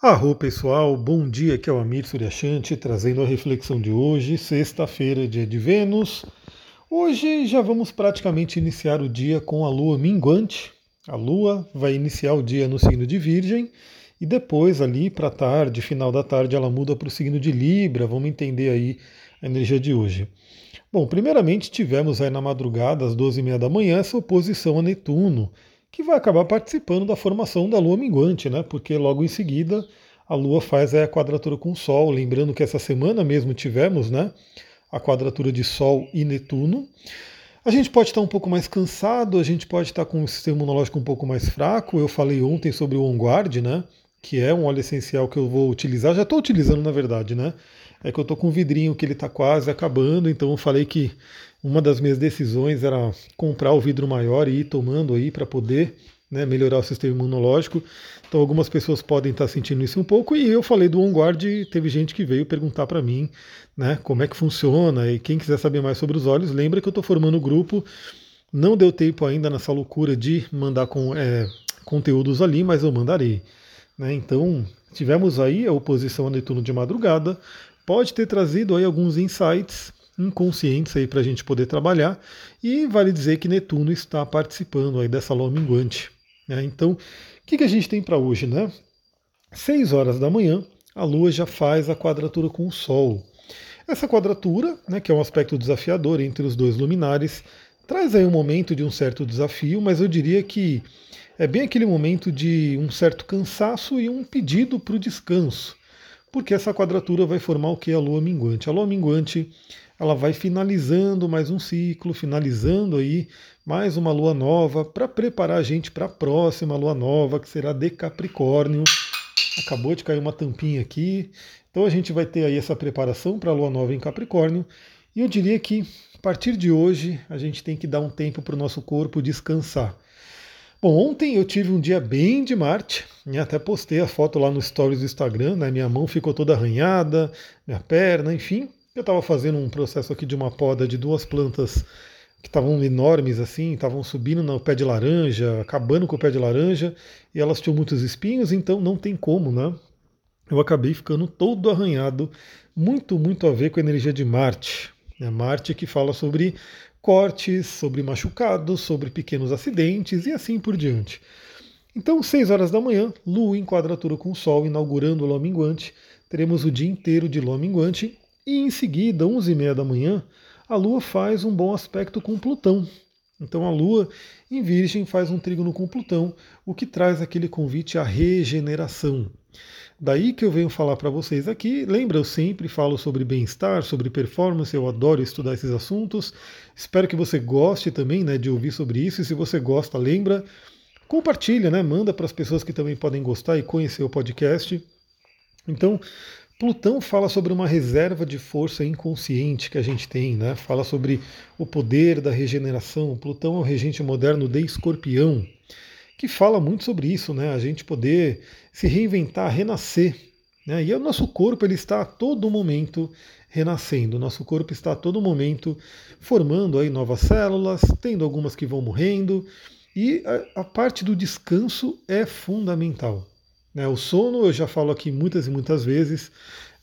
Arro pessoal, bom dia, aqui é o Amir Suryashanti trazendo a reflexão de hoje, sexta-feira, dia de Vênus. Hoje já vamos praticamente iniciar o dia com a lua minguante. A lua vai iniciar o dia no signo de Virgem e depois, ali para tarde, final da tarde, ela muda para o signo de Libra. Vamos entender aí a energia de hoje. Bom, primeiramente tivemos aí na madrugada, às 12h30 da manhã, essa oposição a Netuno que vai acabar participando da formação da Lua minguante, né? Porque logo em seguida a Lua faz a quadratura com o Sol. Lembrando que essa semana mesmo tivemos, né? A quadratura de Sol e Netuno. A gente pode estar um pouco mais cansado, a gente pode estar com o sistema imunológico um pouco mais fraco. Eu falei ontem sobre o OnGuard, né? Que é um óleo essencial que eu vou utilizar. Já estou utilizando, na verdade, né? É que eu estou com um vidrinho que ele está quase acabando, então eu falei que uma das minhas decisões era comprar o vidro maior e ir tomando aí para poder né, melhorar o sistema imunológico. Então algumas pessoas podem estar sentindo isso um pouco e eu falei do OnGuard, teve gente que veio perguntar para mim, né, como é que funciona e quem quiser saber mais sobre os olhos, lembra que eu estou formando o grupo. Não deu tempo ainda nessa loucura de mandar com, é, conteúdos ali, mas eu mandarei. Né? Então tivemos aí a oposição a Netuno de madrugada, pode ter trazido aí alguns insights inconscientes aí para a gente poder trabalhar. E vale dizer que Netuno está participando aí dessa lua minguante. Né? Então, o que, que a gente tem para hoje? Né? 6 horas da manhã, a Lua já faz a quadratura com o Sol. Essa quadratura, né, que é um aspecto desafiador entre os dois luminares, traz aí um momento de um certo desafio, mas eu diria que é bem aquele momento de um certo cansaço e um pedido para o descanso, porque essa quadratura vai formar o que? A lua minguante. A lua minguante ela vai finalizando mais um ciclo, finalizando aí mais uma lua nova para preparar a gente para a próxima lua nova, que será de Capricórnio. Acabou de cair uma tampinha aqui. Então a gente vai ter aí essa preparação para a lua nova em Capricórnio. E eu diria que a partir de hoje a gente tem que dar um tempo para o nosso corpo descansar. Bom, ontem eu tive um dia bem de Marte, né? até postei a foto lá no stories do Instagram, né? minha mão ficou toda arranhada, minha perna, enfim, eu estava fazendo um processo aqui de uma poda de duas plantas que estavam enormes assim, estavam subindo no pé de laranja, acabando com o pé de laranja, e elas tinham muitos espinhos, então não tem como, né? Eu acabei ficando todo arranhado, muito, muito a ver com a energia de Marte. É Marte que fala sobre cortes, sobre machucados, sobre pequenos acidentes e assim por diante. Então, 6 horas da manhã, Lua em quadratura com o Sol, inaugurando o Lua Minguante. Teremos o dia inteiro de Lua Minguante e em seguida, 11h30 da manhã, a Lua faz um bom aspecto com Plutão. Então a Lua em Virgem faz um trígono com Plutão, o que traz aquele convite à regeneração. Daí que eu venho falar para vocês aqui. Lembra, eu sempre falo sobre bem-estar, sobre performance, eu adoro estudar esses assuntos. Espero que você goste também né, de ouvir sobre isso. E se você gosta, lembra, compartilha, né, manda para as pessoas que também podem gostar e conhecer o podcast. Então, Plutão fala sobre uma reserva de força inconsciente que a gente tem, né? Fala sobre o poder da regeneração. Plutão é o regente moderno de Escorpião, que fala muito sobre isso, né? A gente poder se reinventar, renascer. Né? E o nosso corpo ele está a todo momento renascendo. O nosso corpo está a todo momento formando aí novas células, tendo algumas que vão morrendo. E a, a parte do descanso é fundamental. Né? O sono, eu já falo aqui muitas e muitas vezes,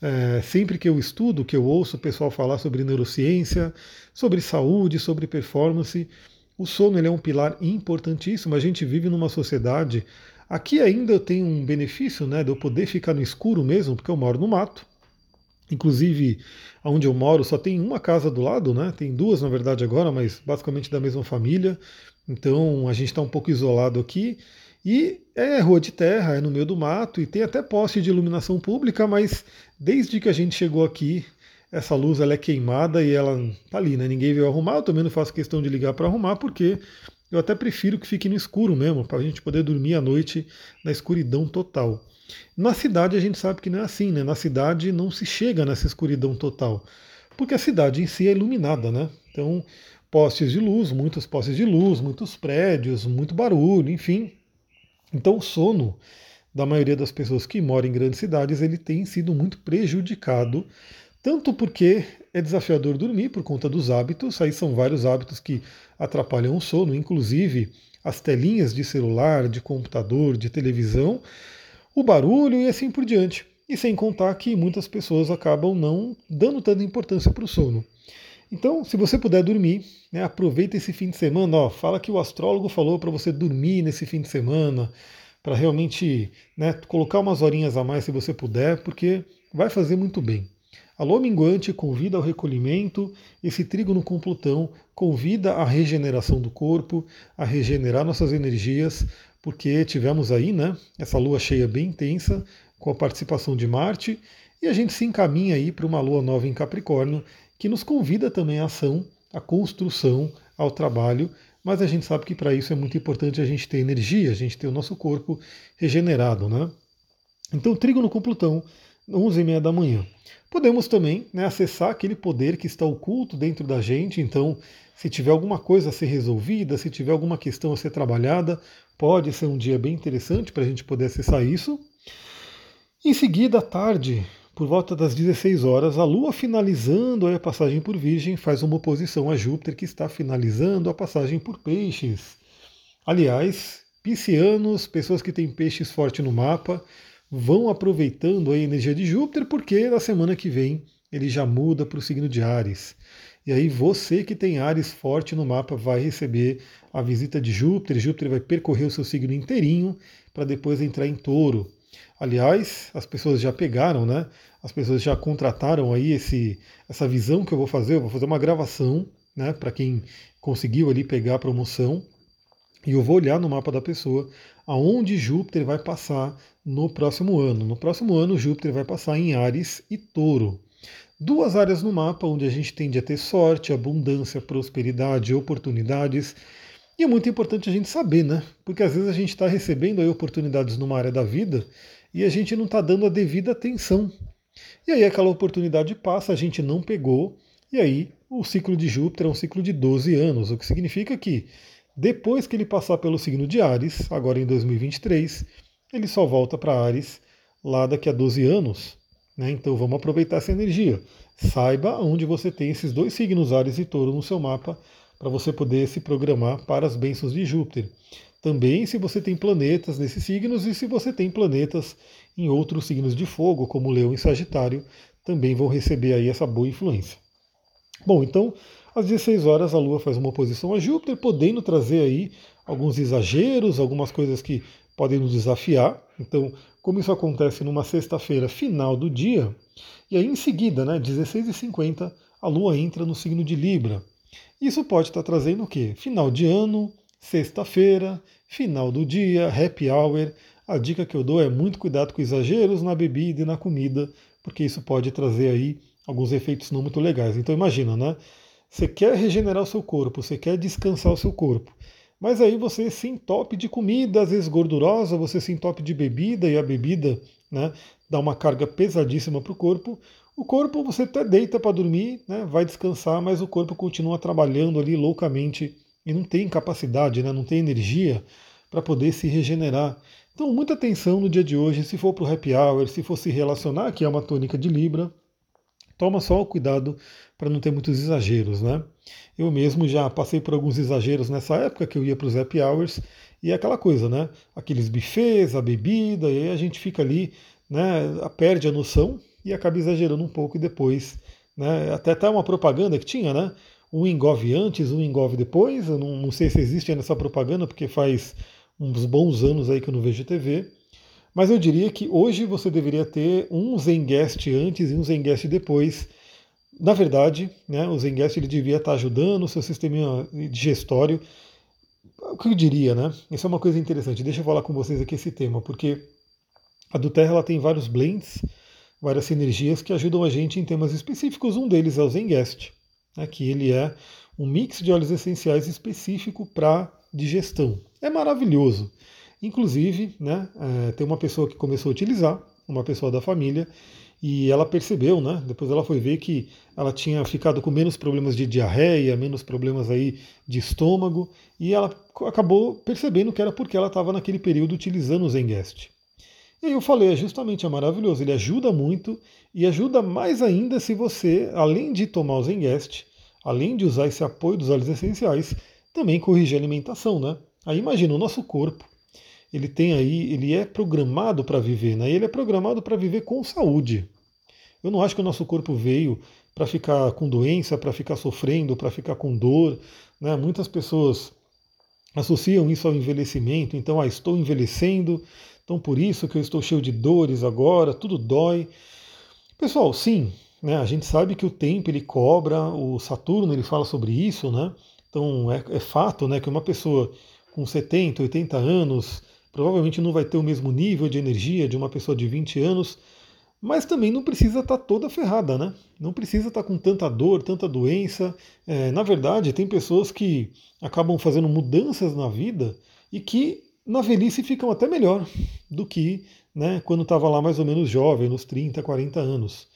é, sempre que eu estudo, que eu ouço o pessoal falar sobre neurociência, sobre saúde, sobre performance, o sono ele é um pilar importantíssimo. A gente vive numa sociedade. Aqui ainda eu tenho um benefício né, de eu poder ficar no escuro mesmo, porque eu moro no mato. Inclusive, onde eu moro só tem uma casa do lado, né? Tem duas, na verdade, agora, mas basicamente da mesma família. Então a gente está um pouco isolado aqui. E é rua de terra, é no meio do mato e tem até poste de iluminação pública, mas desde que a gente chegou aqui, essa luz ela é queimada e ela tá ali, né? Ninguém veio arrumar, eu também não faço questão de ligar para arrumar, porque eu até prefiro que fique no escuro mesmo, para a gente poder dormir à noite na escuridão total. Na cidade a gente sabe que não é assim, né? Na cidade não se chega nessa escuridão total, porque a cidade em si é iluminada, né? Então, postes de luz, muitos postes de luz, muitos prédios, muito barulho, enfim, então o sono da maioria das pessoas que moram em grandes cidades, ele tem sido muito prejudicado, tanto porque é desafiador dormir por conta dos hábitos, aí são vários hábitos que atrapalham o sono, inclusive as telinhas de celular, de computador, de televisão, o barulho e assim por diante. E sem contar que muitas pessoas acabam não dando tanta importância para o sono. Então, se você puder dormir, né, aproveita esse fim de semana. Ó, fala que o astrólogo falou para você dormir nesse fim de semana, para realmente né, colocar umas horinhas a mais se você puder, porque vai fazer muito bem. A lua minguante convida ao recolhimento, esse trígono com Plutão convida à regeneração do corpo, a regenerar nossas energias, porque tivemos aí né, essa lua cheia bem intensa, com a participação de Marte, e a gente se encaminha aí para uma lua nova em Capricórnio, que nos convida também à ação, à construção, ao trabalho, mas a gente sabe que para isso é muito importante a gente ter energia, a gente ter o nosso corpo regenerado, né? Então, trígono com Plutão, 11h30 da manhã. Podemos também né, acessar aquele poder que está oculto dentro da gente, então, se tiver alguma coisa a ser resolvida, se tiver alguma questão a ser trabalhada, pode ser um dia bem interessante para a gente poder acessar isso. Em seguida, à tarde, por volta das 16 horas, a Lua finalizando a passagem por Virgem faz uma oposição a Júpiter que está finalizando a passagem por Peixes. Aliás, piscianos, pessoas que têm peixes forte no mapa, vão aproveitando a energia de Júpiter porque na semana que vem ele já muda para o signo de Ares. E aí você que tem Ares forte no mapa vai receber a visita de Júpiter. Júpiter vai percorrer o seu signo inteirinho para depois entrar em Touro. Aliás, as pessoas já pegaram, né? As pessoas já contrataram aí esse, essa visão que eu vou fazer. Eu vou fazer uma gravação, né? Para quem conseguiu ali pegar a promoção. E eu vou olhar no mapa da pessoa aonde Júpiter vai passar no próximo ano. No próximo ano, Júpiter vai passar em Ares e Touro. Duas áreas no mapa onde a gente tende a ter sorte, abundância, prosperidade, oportunidades. E é muito importante a gente saber, né? Porque às vezes a gente está recebendo aí oportunidades numa área da vida e a gente não está dando a devida atenção. E aí aquela oportunidade passa, a gente não pegou, e aí o ciclo de Júpiter é um ciclo de 12 anos, o que significa que depois que ele passar pelo signo de Ares, agora em 2023, ele só volta para Ares lá daqui a 12 anos. Né? Então vamos aproveitar essa energia. Saiba onde você tem esses dois signos, Ares e Touro, no seu mapa, para você poder se programar para as bênçãos de Júpiter. Também se você tem planetas nesses signos e se você tem planetas em outros signos de fogo, como Leão e Sagitário, também vão receber aí essa boa influência. Bom, então, às 16 horas a Lua faz uma oposição a Júpiter, podendo trazer aí alguns exageros, algumas coisas que podem nos desafiar. Então, como isso acontece numa sexta-feira final do dia, e aí em seguida, né, 16h50, a Lua entra no signo de Libra. Isso pode estar trazendo o quê? Final de ano, sexta-feira, final do dia, happy hour. A dica que eu dou é muito cuidado com exageros na bebida e na comida, porque isso pode trazer aí alguns efeitos não muito legais. Então imagina, né? Você quer regenerar o seu corpo, você quer descansar o seu corpo. Mas aí você se entope de comida, às vezes gordurosa, você se entope de bebida e a bebida né, dá uma carga pesadíssima para o corpo. O corpo você até deita para dormir, né, vai descansar, mas o corpo continua trabalhando ali loucamente e não tem capacidade, né, não tem energia para poder se regenerar. Então, muita atenção no dia de hoje, se for para o happy hour, se for se relacionar, que é uma tônica de Libra, toma só o cuidado para não ter muitos exageros, né? Eu mesmo já passei por alguns exageros nessa época que eu ia para os happy hours e é aquela coisa, né? Aqueles buffets, a bebida, e aí a gente fica ali, né? Perde a noção e acaba exagerando um pouco e depois, né? Até tá uma propaganda que tinha, né? um engove antes, um engove depois. Eu não, não sei se existe ainda essa propaganda, porque faz uns bons anos aí que eu não vejo TV. Mas eu diria que hoje você deveria ter um Zengest antes e um Zengest depois. Na verdade, né, o Zengest ele devia estar ajudando o seu sistema digestório. O que eu diria, né? Isso é uma coisa interessante. Deixa eu falar com vocês aqui esse tema, porque a do Terra ela tem vários blends, várias sinergias que ajudam a gente em temas específicos. Um deles é o Zengest né, que ele é um mix de óleos essenciais específico para digestão. É maravilhoso. Inclusive, né, é, tem uma pessoa que começou a utilizar, uma pessoa da família, e ela percebeu, né, depois ela foi ver que ela tinha ficado com menos problemas de diarreia, menos problemas aí de estômago, e ela acabou percebendo que era porque ela estava naquele período utilizando o Zengest. E aí eu falei, é justamente é maravilhoso, ele ajuda muito e ajuda mais ainda se você, além de tomar o Zengest, além de usar esse apoio dos óleos essenciais, também corrigir a alimentação, né? Aí imagina o nosso corpo, ele tem aí, ele é programado para viver, né? Ele é programado para viver com saúde. Eu não acho que o nosso corpo veio para ficar com doença, para ficar sofrendo, para ficar com dor. Né? Muitas pessoas associam isso ao envelhecimento, então, ah, estou envelhecendo, então por isso que eu estou cheio de dores agora, tudo dói. Pessoal, sim, né, a gente sabe que o tempo ele cobra, o Saturno ele fala sobre isso, né? Então é, é fato né, que uma pessoa com 70, 80 anos provavelmente não vai ter o mesmo nível de energia de uma pessoa de 20 anos, mas também não precisa estar tá toda ferrada, né? Não precisa estar tá com tanta dor, tanta doença. É, na verdade, tem pessoas que acabam fazendo mudanças na vida e que na velhice ficam até melhor do que né, quando estava lá mais ou menos jovem, nos 30, 40 anos.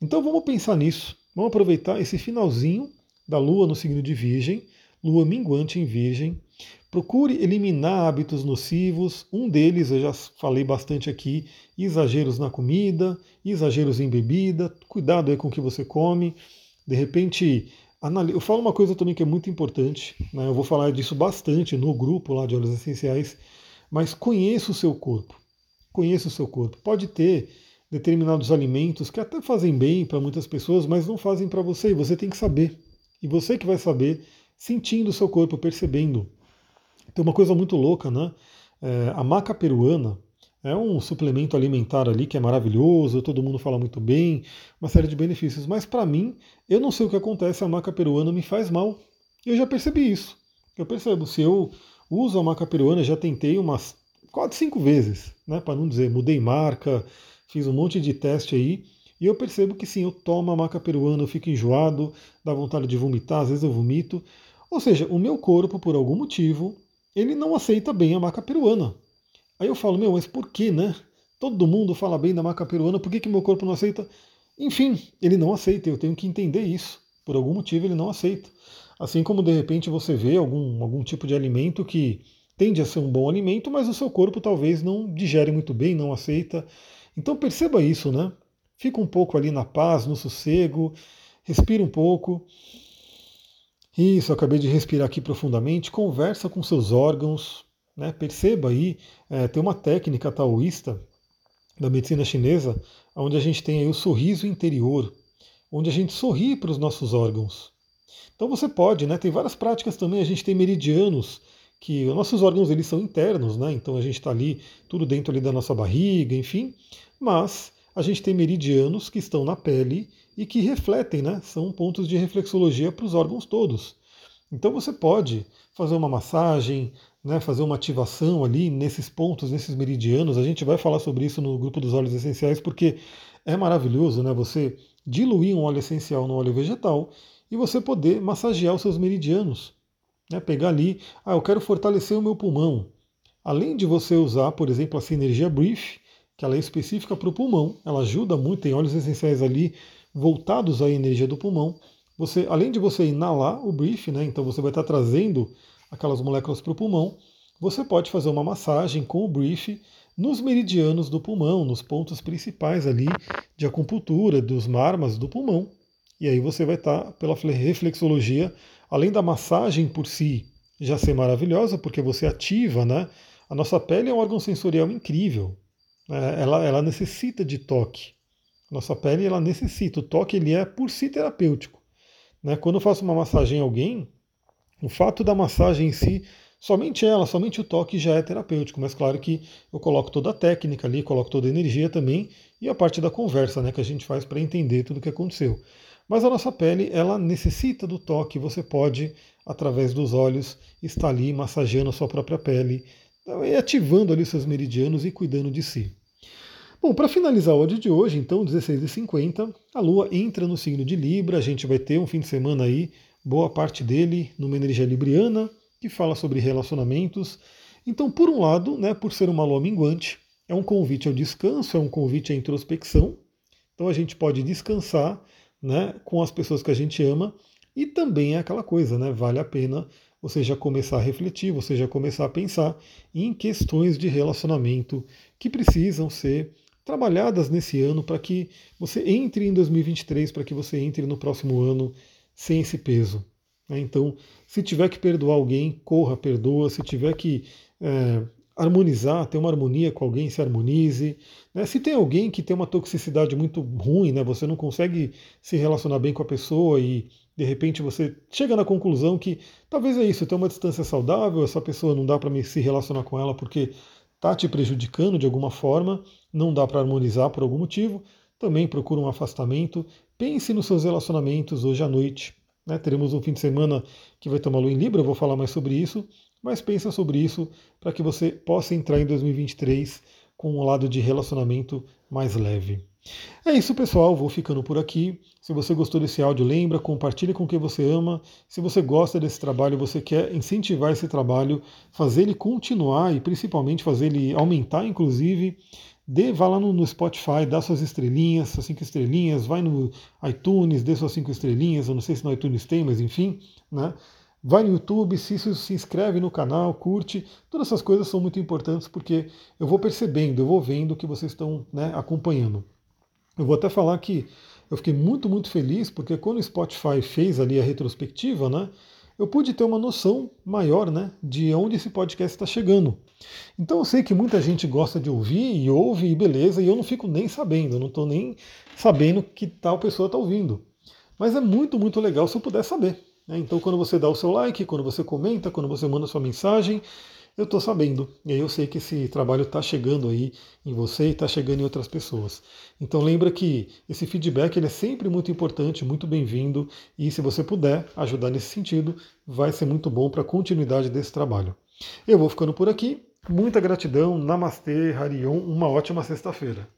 Então vamos pensar nisso. Vamos aproveitar esse finalzinho da Lua no signo de Virgem, Lua minguante em Virgem, Procure eliminar hábitos nocivos. Um deles eu já falei bastante aqui: exageros na comida, exageros em bebida. Cuidado aí com o que você come. De repente, eu falo uma coisa também que é muito importante. Né? Eu vou falar disso bastante no grupo lá de óleos essenciais. Mas conheça o seu corpo. Conheça o seu corpo. Pode ter determinados alimentos que até fazem bem para muitas pessoas, mas não fazem para você. E você tem que saber. E você que vai saber, sentindo o seu corpo, percebendo. Tem uma coisa muito louca, né? É, a maca peruana é um suplemento alimentar ali que é maravilhoso, todo mundo fala muito bem, uma série de benefícios. Mas para mim, eu não sei o que acontece, a maca peruana me faz mal. Eu já percebi isso. Eu percebo, se eu uso a maca peruana, já tentei umas quatro, cinco vezes, né? Para não dizer, mudei marca, fiz um monte de teste aí. E eu percebo que sim, eu tomo a maca peruana, eu fico enjoado, dá vontade de vomitar, às vezes eu vomito. Ou seja, o meu corpo, por algum motivo, ele não aceita bem a maca peruana. Aí eu falo, meu, mas por que, né? Todo mundo fala bem da maca peruana, por que, que meu corpo não aceita? Enfim, ele não aceita, eu tenho que entender isso. Por algum motivo ele não aceita. Assim como de repente você vê algum, algum tipo de alimento que tende a ser um bom alimento, mas o seu corpo talvez não digere muito bem, não aceita. Então perceba isso, né? Fica um pouco ali na paz, no sossego, respira um pouco isso, acabei de respirar aqui profundamente. Conversa com seus órgãos, né? perceba aí, é, tem uma técnica taoísta da medicina chinesa, onde a gente tem o sorriso interior, onde a gente sorri para os nossos órgãos. Então você pode, né? Tem várias práticas também, a gente tem meridianos, que os nossos órgãos eles são internos, né? Então a gente está ali, tudo dentro ali da nossa barriga, enfim. Mas a gente tem meridianos que estão na pele e que refletem, né? São pontos de reflexologia para os órgãos todos. Então você pode fazer uma massagem, né, fazer uma ativação ali nesses pontos, nesses meridianos. A gente vai falar sobre isso no grupo dos óleos essenciais, porque é maravilhoso né, você diluir um óleo essencial no óleo vegetal e você poder massagear os seus meridianos. Né, pegar ali, ah, eu quero fortalecer o meu pulmão. Além de você usar, por exemplo, a Sinergia Brief, que ela é específica para o pulmão, ela ajuda muito, tem óleos essenciais ali voltados à energia do pulmão. Você, além de você inalar o brief, né, então você vai estar trazendo aquelas moléculas para o pulmão, você pode fazer uma massagem com o brief nos meridianos do pulmão, nos pontos principais ali de acupuntura, dos marmas do pulmão. E aí você vai estar, pela reflexologia, além da massagem por si já ser maravilhosa, porque você ativa, né? A nossa pele é um órgão sensorial incrível. É, ela, ela necessita de toque. Nossa pele ela necessita. O toque ele é por si terapêutico. Né? Quando eu faço uma massagem em alguém, o fato da massagem em si, somente ela, somente o toque já é terapêutico. Mas claro que eu coloco toda a técnica ali, coloco toda a energia também e a parte da conversa né, que a gente faz para entender tudo o que aconteceu. Mas a nossa pele, ela necessita do toque. Você pode, através dos olhos, estar ali massageando a sua própria pele, ativando ali seus meridianos e cuidando de si. Bom, para finalizar o áudio de hoje, então, 16h50, a Lua entra no signo de Libra, a gente vai ter um fim de semana aí, boa parte dele numa energia libriana, que fala sobre relacionamentos. Então, por um lado, né, por ser uma lua minguante, é um convite ao descanso, é um convite à introspecção. Então a gente pode descansar né, com as pessoas que a gente ama. E também é aquela coisa, né? Vale a pena você já começar a refletir, você já começar a pensar em questões de relacionamento que precisam ser trabalhadas nesse ano para que você entre em 2023, para que você entre no próximo ano sem esse peso. Né? Então, se tiver que perdoar alguém, corra, perdoa. Se tiver que é, harmonizar, ter uma harmonia com alguém, se harmonize. Né? Se tem alguém que tem uma toxicidade muito ruim, né? você não consegue se relacionar bem com a pessoa e de repente você chega na conclusão que talvez é isso, tem uma distância saudável, essa pessoa não dá para se relacionar com ela porque está te prejudicando de alguma forma, não dá para harmonizar por algum motivo, também procura um afastamento. Pense nos seus relacionamentos hoje à noite. Né? Teremos um fim de semana que vai tomar lua em Libra, eu vou falar mais sobre isso mas pensa sobre isso para que você possa entrar em 2023 com um lado de relacionamento mais leve. É isso, pessoal. Vou ficando por aqui. Se você gostou desse áudio, lembra, compartilhe com quem você ama. Se você gosta desse trabalho, você quer incentivar esse trabalho, fazer ele continuar e principalmente fazer ele aumentar, inclusive, dê, vá lá no, no, Spotify, dá suas estrelinhas, suas cinco estrelinhas, vai no iTunes, dê suas cinco estrelinhas. Eu não sei se no iTunes tem, mas enfim, né? Vai no YouTube, se, se inscreve no canal, curte. Todas essas coisas são muito importantes porque eu vou percebendo, eu vou vendo que vocês estão né, acompanhando. Eu vou até falar que eu fiquei muito, muito feliz porque quando o Spotify fez ali a retrospectiva, né, eu pude ter uma noção maior né, de onde esse podcast está chegando. Então eu sei que muita gente gosta de ouvir e ouve e beleza, e eu não fico nem sabendo, não estou nem sabendo que tal pessoa está ouvindo. Mas é muito, muito legal se eu puder saber. Né? Então, quando você dá o seu like, quando você comenta, quando você manda sua mensagem, eu estou sabendo. E aí eu sei que esse trabalho está chegando aí em você e está chegando em outras pessoas. Então lembra que esse feedback ele é sempre muito importante, muito bem-vindo. E se você puder ajudar nesse sentido, vai ser muito bom para a continuidade desse trabalho. Eu vou ficando por aqui. Muita gratidão. Namastê, Harion. Uma ótima sexta-feira.